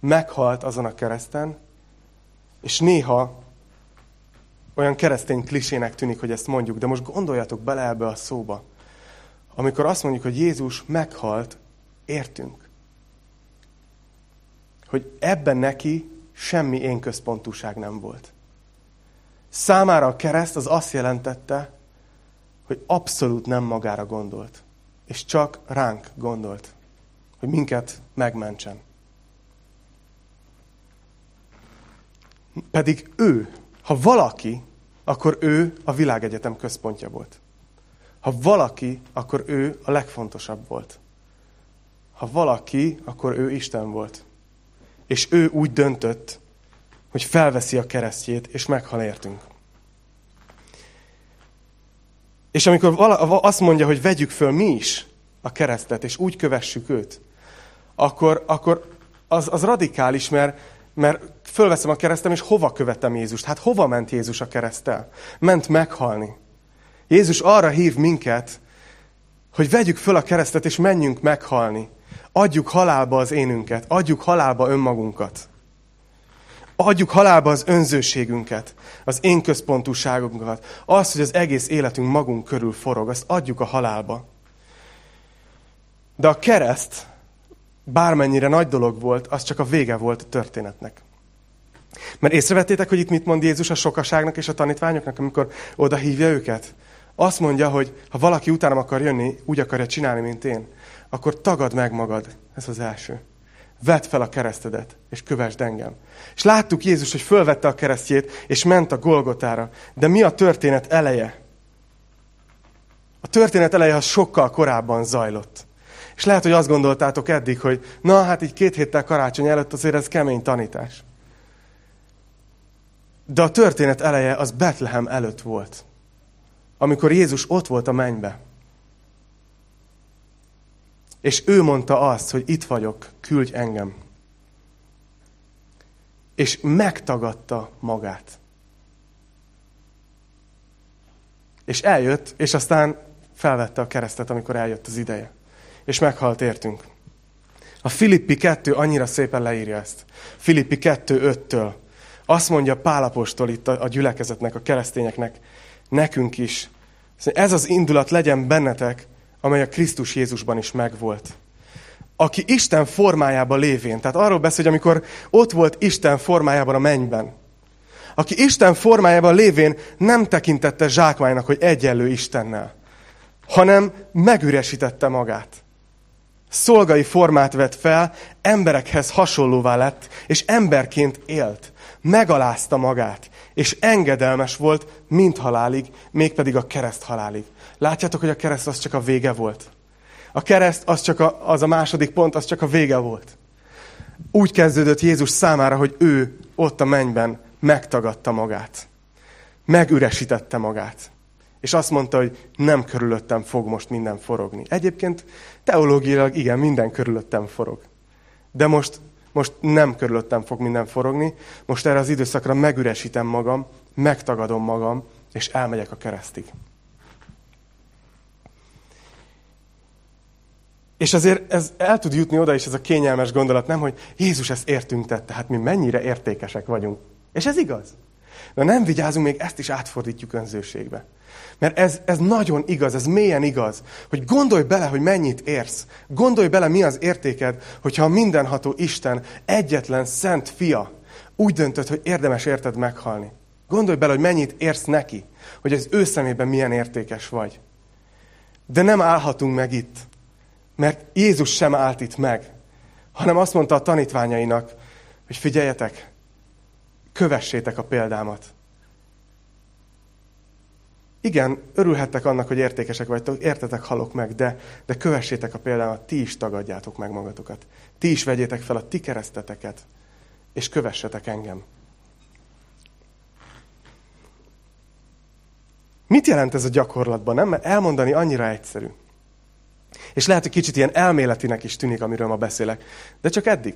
Meghalt azon a kereszten, és néha olyan keresztény klisének tűnik, hogy ezt mondjuk, de most gondoljatok bele ebbe a szóba. Amikor azt mondjuk, hogy Jézus meghalt, értünk. Hogy ebben neki semmi én központúság nem volt. Számára a kereszt az azt jelentette, hogy abszolút nem magára gondolt, és csak ránk gondolt, hogy minket megmentsen. Pedig ő, ha valaki, akkor ő a világegyetem központja volt. Ha valaki, akkor ő a legfontosabb volt. Ha valaki, akkor ő Isten volt. És ő úgy döntött, hogy felveszi a keresztjét, és meghal értünk. És amikor vala, azt mondja, hogy vegyük föl mi is a keresztet, és úgy kövessük őt, akkor, akkor az, az radikális, mert, mert fölveszem a keresztem, és hova követem Jézust? Hát hova ment Jézus a keresztel? Ment meghalni. Jézus arra hív minket, hogy vegyük föl a keresztet, és menjünk meghalni. Adjuk halálba az énünket, adjuk halálba önmagunkat. Adjuk halálba az önzőségünket, az én központúságunkat, azt, hogy az egész életünk magunk körül forog, azt adjuk a halálba. De a kereszt, bármennyire nagy dolog volt, az csak a vége volt a történetnek. Mert észrevettétek, hogy itt mit mond Jézus a sokaságnak és a tanítványoknak, amikor oda hívja őket? Azt mondja, hogy ha valaki utánam akar jönni, úgy akarja csinálni, mint én, akkor tagad meg magad. Ez az első. Vedd fel a keresztedet, és kövesd engem. És láttuk Jézus, hogy fölvette a keresztjét, és ment a Golgotára. De mi a történet eleje? A történet eleje az sokkal korábban zajlott. És lehet, hogy azt gondoltátok eddig, hogy na, hát így két héttel karácsony előtt azért ez kemény tanítás. De a történet eleje az Betlehem előtt volt. Amikor Jézus ott volt a mennybe. És ő mondta azt, hogy itt vagyok, küldj engem. És megtagadta magát. És eljött, és aztán felvette a keresztet, amikor eljött az ideje. És meghalt értünk. A Filippi 2 annyira szépen leírja ezt. Filippi 2.5-től. Azt mondja Pálapostól itt a gyülekezetnek, a keresztényeknek, nekünk is. Ez az indulat legyen bennetek, amely a Krisztus Jézusban is megvolt. Aki Isten formájában lévén, tehát arról beszél, hogy amikor ott volt Isten formájában a mennyben, aki Isten formájában lévén nem tekintette zsákmánynak, hogy egyenlő Istennel, hanem megüresítette magát. Szolgai formát vett fel, emberekhez hasonlóvá lett, és emberként élt. Megalázta magát, és engedelmes volt mind halálig, mégpedig a kereszt halálig. Látjátok, hogy a kereszt az csak a vége volt. A kereszt az csak a, az a második pont, az csak a vége volt. Úgy kezdődött Jézus számára, hogy ő ott a mennyben megtagadta magát. Megüresítette magát. És azt mondta, hogy nem körülöttem fog most minden forogni. Egyébként teológiailag igen, minden körülöttem forog. De most, most nem körülöttem fog minden forogni, most erre az időszakra megüresítem magam, megtagadom magam, és elmegyek a keresztig. És azért ez el tud jutni oda is ez a kényelmes gondolat, nem, hogy Jézus ezt értünk tette, hát mi mennyire értékesek vagyunk. És ez igaz. De nem vigyázunk, még ezt is átfordítjuk önzőségbe. Mert ez, ez nagyon igaz, ez mélyen igaz, hogy gondolj bele, hogy mennyit érsz. Gondolj bele, mi az értéked, hogyha a mindenható Isten egyetlen szent fia úgy döntött, hogy érdemes érted meghalni. Gondolj bele, hogy mennyit érsz neki, hogy az ő szemében milyen értékes vagy. De nem állhatunk meg itt, mert Jézus sem állt itt meg, hanem azt mondta a tanítványainak, hogy figyeljetek, kövessétek a példámat. Igen, örülhettek annak, hogy értékesek vagytok, értetek, halok meg, de, de kövessétek a példámat, ti is tagadjátok meg magatokat. Ti is vegyétek fel a ti kereszteteket, és kövessetek engem. Mit jelent ez a gyakorlatban? Nem, mert elmondani annyira egyszerű. És lehet, hogy kicsit ilyen elméletinek is tűnik, amiről ma beszélek. De csak eddig.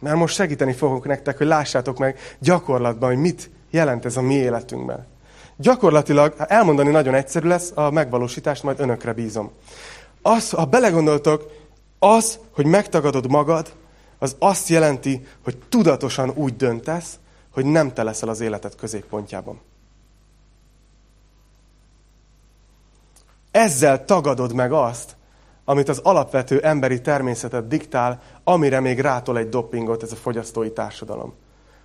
Mert most segíteni fogok nektek, hogy lássátok meg gyakorlatban, hogy mit jelent ez a mi életünkben. Gyakorlatilag elmondani nagyon egyszerű lesz, a megvalósítást majd önökre bízom. Az, ha belegondoltok, az, hogy megtagadod magad, az azt jelenti, hogy tudatosan úgy döntesz, hogy nem te leszel az életed középpontjában. Ezzel tagadod meg azt, amit az alapvető emberi természetet diktál, amire még rátol egy dopingot ez a fogyasztói társadalom.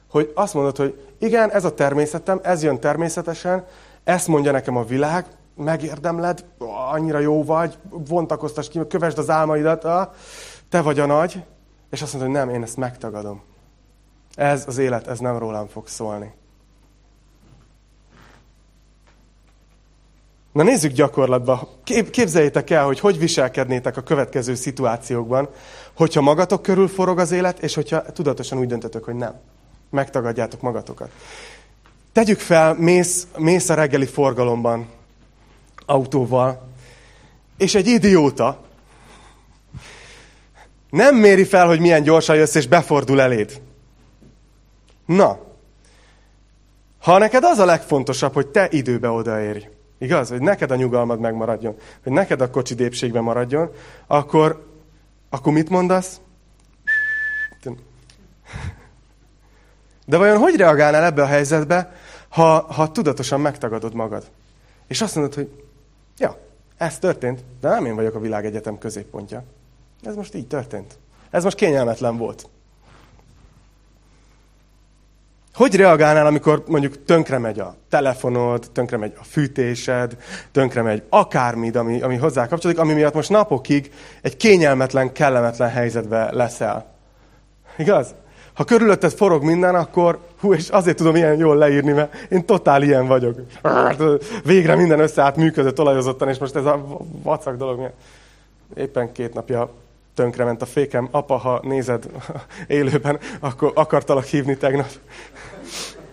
Hogy azt mondod, hogy igen, ez a természetem, ez jön természetesen, ezt mondja nekem a világ, megérdemled, annyira jó vagy, vontakoztas ki, kövesd az álmaidat, te vagy a nagy, és azt mondod, hogy nem, én ezt megtagadom. Ez az élet, ez nem rólam fog szólni. Na nézzük gyakorlatba. Kép, képzeljétek el, hogy hogy viselkednétek a következő szituációkban, hogyha magatok körül forog az élet, és hogyha tudatosan úgy döntötök, hogy nem. Megtagadjátok magatokat. Tegyük fel, mész, mész a reggeli forgalomban autóval, és egy idióta nem méri fel, hogy milyen gyorsan jössz, és befordul eléd. Na, ha neked az a legfontosabb, hogy te időbe odaérj, igaz? Hogy neked a nyugalmad megmaradjon, hogy neked a kocsi dépségbe maradjon, akkor, akkor mit mondasz? De vajon hogy reagálnál ebbe a helyzetbe, ha, ha tudatosan megtagadod magad? És azt mondod, hogy ja, ez történt, de nem én vagyok a világegyetem középpontja. Ez most így történt. Ez most kényelmetlen volt. Hogy reagálnál, amikor mondjuk tönkre megy a telefonod, tönkre megy a fűtésed, tönkre megy akármid, ami, ami hozzá kapcsolódik, ami miatt most napokig egy kényelmetlen, kellemetlen helyzetbe leszel. Igaz? Ha körülötted forog minden, akkor, hú, és azért tudom ilyen jól leírni, mert én totál ilyen vagyok. Végre minden összeállt, működött olajozottan, és most ez a vacak dolog. Éppen két napja tönkrement a fékem. Apa, ha nézed (laughs) élőben, akkor akartalak hívni tegnap.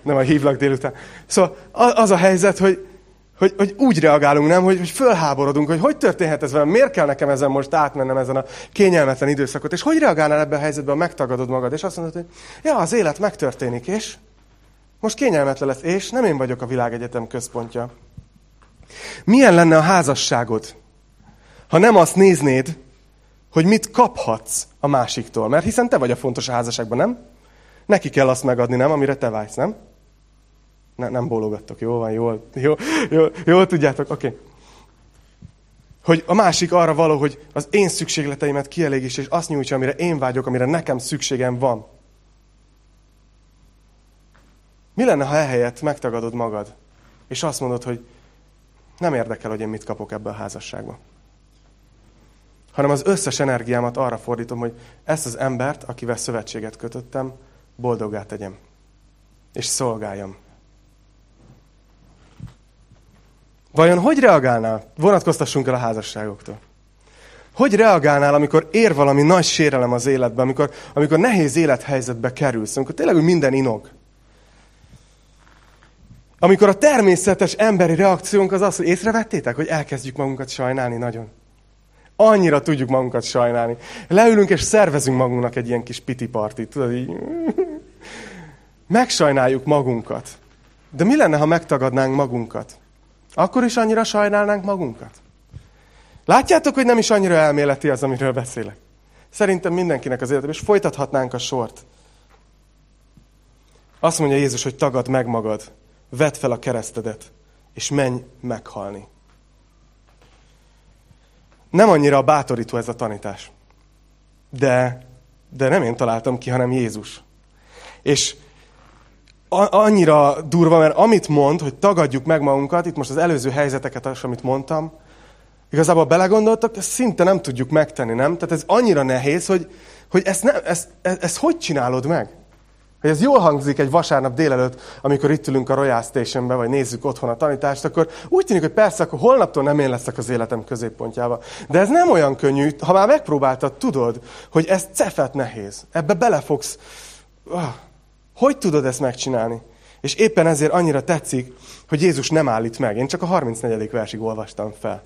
Nem, a hívlak délután. Szóval az a helyzet, hogy, hogy, hogy úgy reagálunk, nem, hogy, hogy fölháborodunk, hogy hogy történhet ez velem, miért kell nekem ezen most átmennem ezen a kényelmetlen időszakot, és hogy reagálnál ebben a helyzetben, megtagadod magad, és azt mondod, hogy ja, az élet megtörténik, és most kényelmetlen lesz, és nem én vagyok a világegyetem központja. Milyen lenne a házasságod, ha nem azt néznéd, hogy mit kaphatsz a másiktól. Mert hiszen te vagy a fontos a házasságban, nem? Neki kell azt megadni, nem? Amire te vágysz, nem? Ne, nem bólogattok, jó van, jól, jó, jó, jól tudjátok, oké. Okay. Hogy a másik arra való, hogy az én szükségleteimet kielégíts, és azt nyújtsa, amire én vágyok, amire nekem szükségem van. Mi lenne, ha ehelyett megtagadod magad, és azt mondod, hogy nem érdekel, hogy én mit kapok ebbe a házasságba hanem az összes energiámat arra fordítom, hogy ezt az embert, akivel szövetséget kötöttem, boldoggá tegyem. És szolgáljam. Vajon hogy reagálnál? Vonatkoztassunk el a házasságoktól. Hogy reagálnál, amikor ér valami nagy sérelem az életbe, amikor, amikor nehéz élethelyzetbe kerülsz, amikor tényleg minden inog? Amikor a természetes emberi reakciónk az az, hogy észrevettétek, hogy elkezdjük magunkat sajnálni nagyon. Annyira tudjuk magunkat sajnálni. Leülünk és szervezünk magunknak egy ilyen kis piti partit. Tudod, így... (laughs) Megsajnáljuk magunkat. De mi lenne, ha megtagadnánk magunkat? Akkor is annyira sajnálnánk magunkat? Látjátok, hogy nem is annyira elméleti az, amiről beszélek. Szerintem mindenkinek az életében, és folytathatnánk a sort. Azt mondja Jézus, hogy tagad meg magad, vedd fel a keresztedet, és menj meghalni. Nem annyira bátorító ez a tanítás. De, de nem én találtam ki, hanem Jézus. És annyira durva, mert amit mond, hogy tagadjuk meg magunkat, itt most az előző helyzeteket, az, amit mondtam, igazából belegondoltak, ezt szinte nem tudjuk megtenni, nem? Tehát ez annyira nehéz, hogy, hogy ezt, nem, ezt, ezt, ezt hogy csinálod meg? Hogy ez jól hangzik egy vasárnap délelőtt, amikor itt ülünk a Royal Stationbe, vagy nézzük otthon a tanítást, akkor úgy tűnik, hogy persze, akkor holnaptól nem én leszek az életem középpontjába. De ez nem olyan könnyű, ha már megpróbáltad, tudod, hogy ez cefet nehéz. Ebbe belefogsz. Ah, hogy tudod ezt megcsinálni? És éppen ezért annyira tetszik, hogy Jézus nem állít meg. Én csak a 34. versig olvastam fel.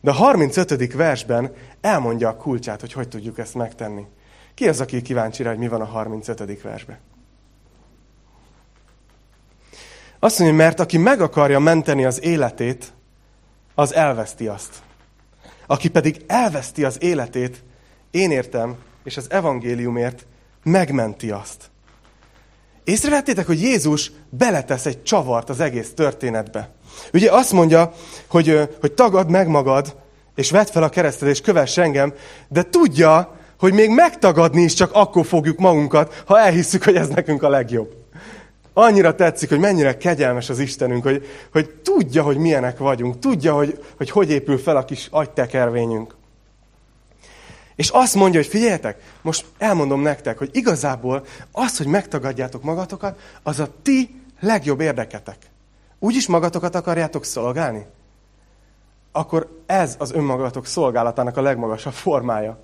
De a 35. versben elmondja a kulcsát, hogy hogy tudjuk ezt megtenni. Ki az, aki kíváncsi rá, hogy mi van a 35. versben? Azt mondja, mert aki meg akarja menteni az életét, az elveszti azt. Aki pedig elveszti az életét, én értem, és az evangéliumért megmenti azt. Észrevettétek, hogy Jézus beletesz egy csavart az egész történetbe. Ugye azt mondja, hogy, hogy tagad meg magad, és vedd fel a keresztet, és kövess engem, de tudja, hogy még megtagadni is csak akkor fogjuk magunkat, ha elhisszük, hogy ez nekünk a legjobb. Annyira tetszik, hogy mennyire kegyelmes az Istenünk, hogy, hogy tudja, hogy milyenek vagyunk, tudja, hogy, hogy hogy épül fel a kis agytekervényünk. És azt mondja, hogy figyeljetek, most elmondom nektek, hogy igazából az, hogy megtagadjátok magatokat, az a ti legjobb érdeketek. Úgyis magatokat akarjátok szolgálni? Akkor ez az önmagatok szolgálatának a legmagasabb formája.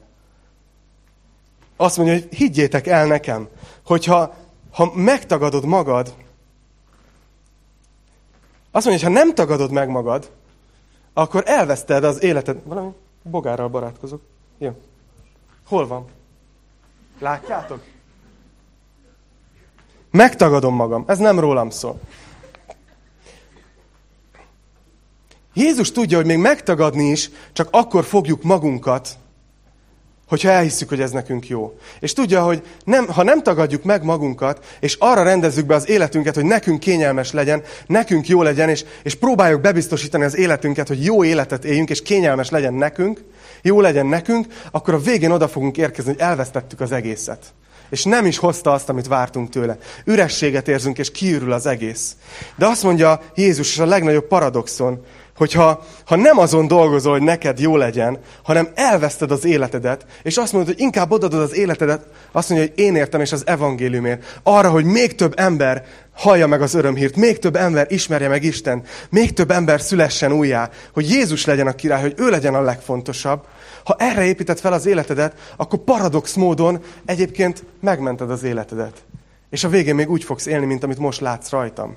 Azt mondja, hogy higgyétek el nekem, hogyha ha megtagadod magad, azt mondja, hogy ha nem tagadod meg magad, akkor elveszted az életed. Valami bogárral barátkozok. Jó. Hol van? Látjátok? Megtagadom magam. Ez nem rólam szól. Jézus tudja, hogy még megtagadni is, csak akkor fogjuk magunkat, hogyha elhisszük, hogy ez nekünk jó. És tudja, hogy nem, ha nem tagadjuk meg magunkat, és arra rendezzük be az életünket, hogy nekünk kényelmes legyen, nekünk jó legyen, és, és próbáljuk bebiztosítani az életünket, hogy jó életet éljünk, és kényelmes legyen nekünk, jó legyen nekünk, akkor a végén oda fogunk érkezni, hogy elvesztettük az egészet. És nem is hozta azt, amit vártunk tőle. Ürességet érzünk, és kiürül az egész. De azt mondja Jézus, és a legnagyobb paradoxon, hogyha ha nem azon dolgozol, hogy neked jó legyen, hanem elveszted az életedet, és azt mondod, hogy inkább odadod az életedet, azt mondja, hogy én értem, és az evangéliumért. Arra, hogy még több ember hallja meg az örömhírt, még több ember ismerje meg Isten, még több ember szülessen újjá, hogy Jézus legyen a király, hogy ő legyen a legfontosabb. Ha erre építed fel az életedet, akkor paradox módon egyébként megmented az életedet. És a végén még úgy fogsz élni, mint amit most látsz rajtam.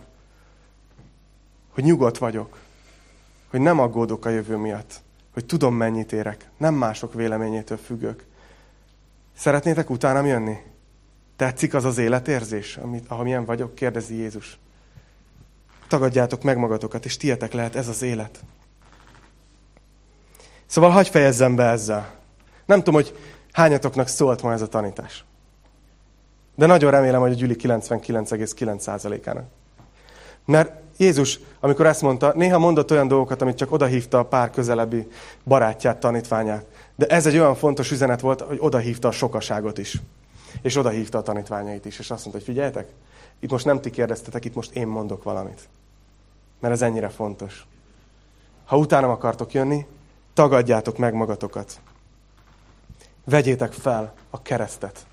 Hogy nyugodt vagyok hogy nem aggódok a jövő miatt, hogy tudom, mennyit érek, nem mások véleményétől függök. Szeretnétek utánam jönni? Tetszik az az életérzés, amit, amilyen vagyok? Kérdezi Jézus. Tagadjátok meg magatokat, és tietek lehet ez az élet. Szóval hagyj fejezzem be ezzel. Nem tudom, hogy hányatoknak szólt ma ez a tanítás. De nagyon remélem, hogy a Gyüli 99,9%-ának. Mert Jézus, amikor ezt mondta, néha mondott olyan dolgokat, amit csak odahívta a pár közelebbi barátját, tanítványát. De ez egy olyan fontos üzenet volt, hogy odahívta a sokaságot is. És odahívta a tanítványait is. És azt mondta, hogy figyeljetek, itt most nem ti kérdeztetek, itt most én mondok valamit. Mert ez ennyire fontos. Ha utánam akartok jönni, tagadjátok meg magatokat. Vegyétek fel a keresztet.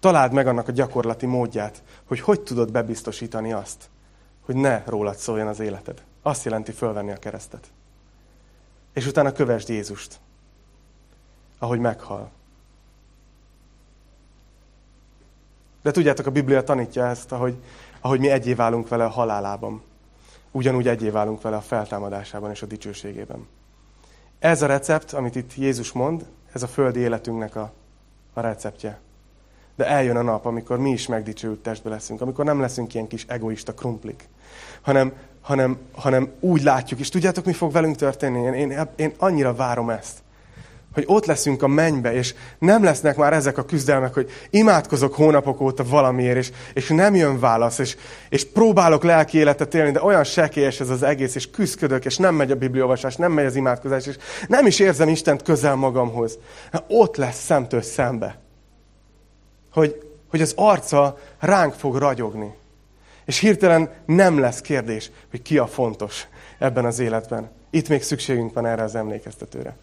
Találd meg annak a gyakorlati módját, hogy hogy tudod bebiztosítani azt, hogy ne rólad szóljon az életed. Azt jelenti fölvenni a keresztet. És utána kövesd Jézust, ahogy meghal. De tudjátok, a Biblia tanítja ezt, ahogy, ahogy mi egyé válunk vele a halálában. Ugyanúgy egyé válunk vele a feltámadásában és a dicsőségében. Ez a recept, amit itt Jézus mond, ez a földi életünknek a, a receptje. De eljön a nap, amikor mi is megdicsőült testbe leszünk, amikor nem leszünk ilyen kis egoista krumplik, hanem, hanem, hanem úgy látjuk. És tudjátok, mi fog velünk történni? Én, én, én annyira várom ezt hogy ott leszünk a mennybe, és nem lesznek már ezek a küzdelmek, hogy imádkozok hónapok óta valamiért, és, és nem jön válasz, és, és próbálok lelki életet élni, de olyan sekélyes ez az egész, és küzdködök, és nem megy a bibliolvasás, nem megy az imádkozás, és nem is érzem Istent közel magamhoz. Ott lesz szemtől szembe. Hogy, hogy az arca ránk fog ragyogni. És hirtelen nem lesz kérdés, hogy ki a fontos ebben az életben. Itt még szükségünk van erre az emlékeztetőre.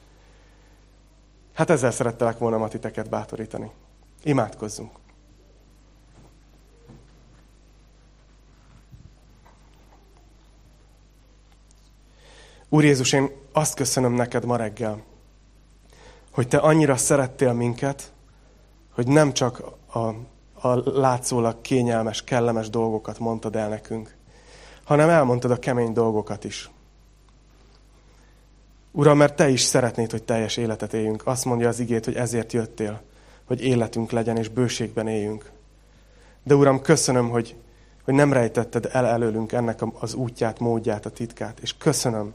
Hát ezzel szerettelek volna ma titeket bátorítani. Imádkozzunk. Úr Jézus, én azt köszönöm neked ma reggel, hogy te annyira szerettél minket, hogy nem csak a, a látszólag kényelmes, kellemes dolgokat mondtad el nekünk, hanem elmondtad a kemény dolgokat is. Uram, mert Te is szeretnéd, hogy teljes életet éljünk. Azt mondja az igét, hogy ezért jöttél, hogy életünk legyen és bőségben éljünk. De Uram, köszönöm, hogy, hogy nem rejtetted el előlünk ennek az útját, módját, a titkát. És köszönöm,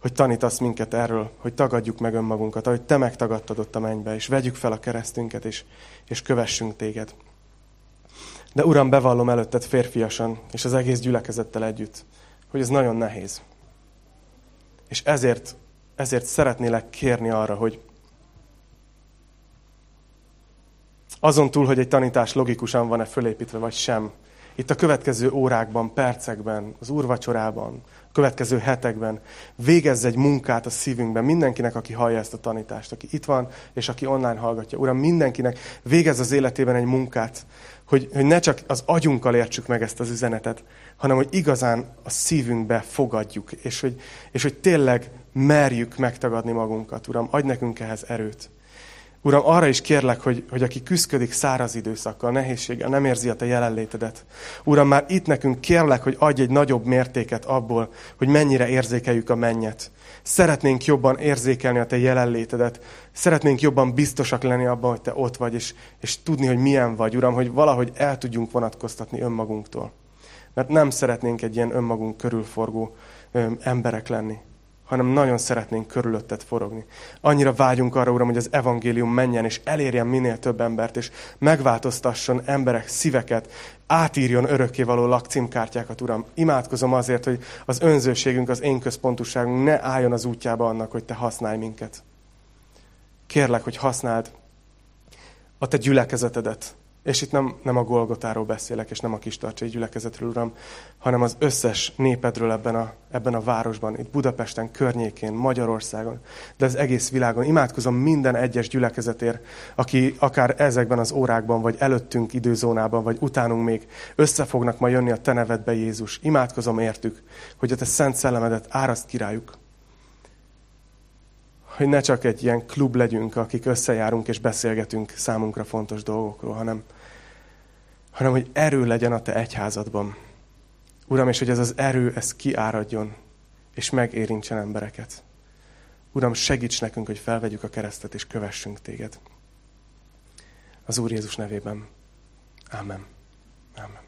hogy tanítasz minket erről, hogy tagadjuk meg önmagunkat, ahogy Te megtagadtad ott a mennybe, és vegyük fel a keresztünket, és, és kövessünk Téged. De Uram, bevallom előtted férfiasan, és az egész gyülekezettel együtt, hogy ez nagyon nehéz. És ezért, ezért szeretnélek kérni arra, hogy azon túl, hogy egy tanítás logikusan van-e fölépítve, vagy sem, itt a következő órákban, percekben, az úrvacsorában, a következő hetekben végezz egy munkát a szívünkben, mindenkinek, aki hallja ezt a tanítást, aki itt van, és aki online hallgatja. Uram, mindenkinek végez az életében egy munkát, hogy, hogy ne csak az agyunkkal értsük meg ezt az üzenetet, hanem hogy igazán a szívünkbe fogadjuk, és hogy, és hogy tényleg merjük megtagadni magunkat. Uram, adj nekünk ehhez erőt. Uram, arra is kérlek, hogy, hogy aki küzdik száraz időszakkal, nehézséggel, nem érzi a te jelenlétedet. Uram, már itt nekünk kérlek, hogy adj egy nagyobb mértéket abból, hogy mennyire érzékeljük a mennyet. Szeretnénk jobban érzékelni a te jelenlétedet. Szeretnénk jobban biztosak lenni abban, hogy te ott vagy, és, és tudni, hogy milyen vagy, Uram, hogy valahogy el tudjunk vonatkoztatni önmagunktól. Mert nem szeretnénk egy ilyen önmagunk körülforgó emberek lenni hanem nagyon szeretnénk körülötted forogni. Annyira vágyunk arra, Uram, hogy az evangélium menjen, és elérjen minél több embert, és megváltoztasson emberek szíveket, átírjon örökkévaló lakcímkártyákat, Uram. Imádkozom azért, hogy az önzőségünk, az én központusságunk ne álljon az útjába annak, hogy Te használj minket. Kérlek, hogy használd a Te gyülekezetedet, és itt nem, nem a Golgotáról beszélek, és nem a kis tartsai gyülekezetről, Uram, hanem az összes népedről ebben a, ebben a városban, itt Budapesten, környékén, Magyarországon, de az egész világon. Imádkozom minden egyes gyülekezetért, aki akár ezekben az órákban, vagy előttünk időzónában, vagy utánunk még össze fognak ma jönni a Te nevedbe, Jézus. Imádkozom értük, hogy a Te szent szellemedet áraszt királyuk, hogy ne csak egy ilyen klub legyünk, akik összejárunk és beszélgetünk számunkra fontos dolgokról, hanem, hanem hogy erő legyen a te egyházadban. Uram, és hogy ez az erő, ez kiáradjon, és megérintsen embereket. Uram, segíts nekünk, hogy felvegyük a keresztet, és kövessünk téged. Az Úr Jézus nevében. Amen. Amen.